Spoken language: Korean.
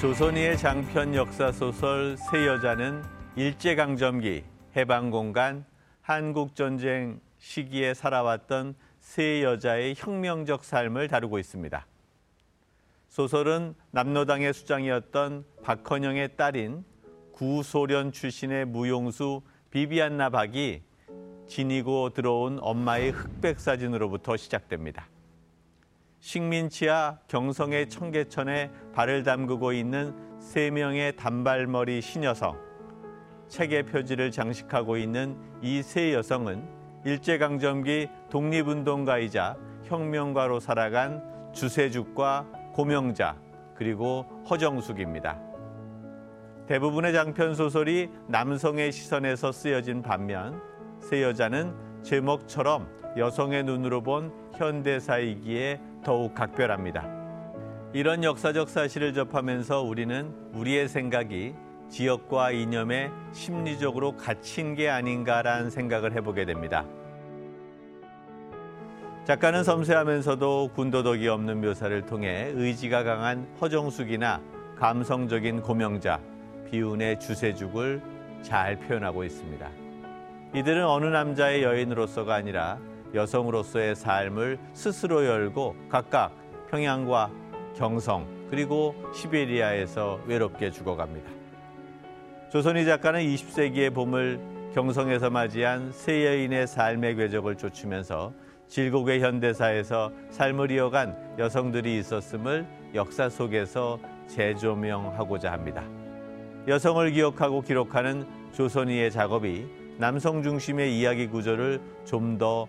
조선의의 장편 역사 소설 새 여자는 일제강점기 해방공간 한국전쟁 시기에 살아왔던 세 여자의 혁명적 삶을 다루고 있습니다. 소설은 남로당의 수장이었던 박헌영의 딸인 구소련 출신의 무용수 비비안나 박이 지니고 들어온 엄마의 흑백 사진으로부터 시작됩니다. 식민지하 경성의 청계천에 발을 담그고 있는 세 명의 단발머리 시녀성. 책의 표지를 장식하고 있는 이 세 여성은 일제강점기 독립운동가이자 혁명가로 살아간 주세죽과 고명자 그리고 허정숙입니다. 대부분의 장편 소설이 남성의 시선에서 쓰여진 반면 세 여자는 제목처럼 여성의 눈으로 본 현대사이기에 더욱 각별합니다. 이런 역사적 사실을 접하면서 우리는 우리의 생각이 지역과 이념에 심리적으로 갇힌 게 아닌가라는 생각을 해보게 됩니다. 작가는 섬세하면서도 군더더기 없는 묘사를 통해 의지가 강한 허정숙이나 감성적인 고명자, 비운의 주세죽을 잘 표현하고 있습니다. 이들은 어느 남자의 여인으로서가 아니라 여성으로서의 삶을 스스로 열고 각각 평양과 경성 그리고 시베리아에서 외롭게 죽어갑니다. 조선희 작가는 20세기의 봄을 경성에서 맞이한 세 여인의 삶의 궤적을 쫓으면서 질곡의 현대사에서 삶을 이어간 여성들이 있었음을 역사 속에서 재조명하고자 합니다. 여성을 기억하고 기록하는 조선희의 작업이 남성 중심의 이야기 구조를 좀 더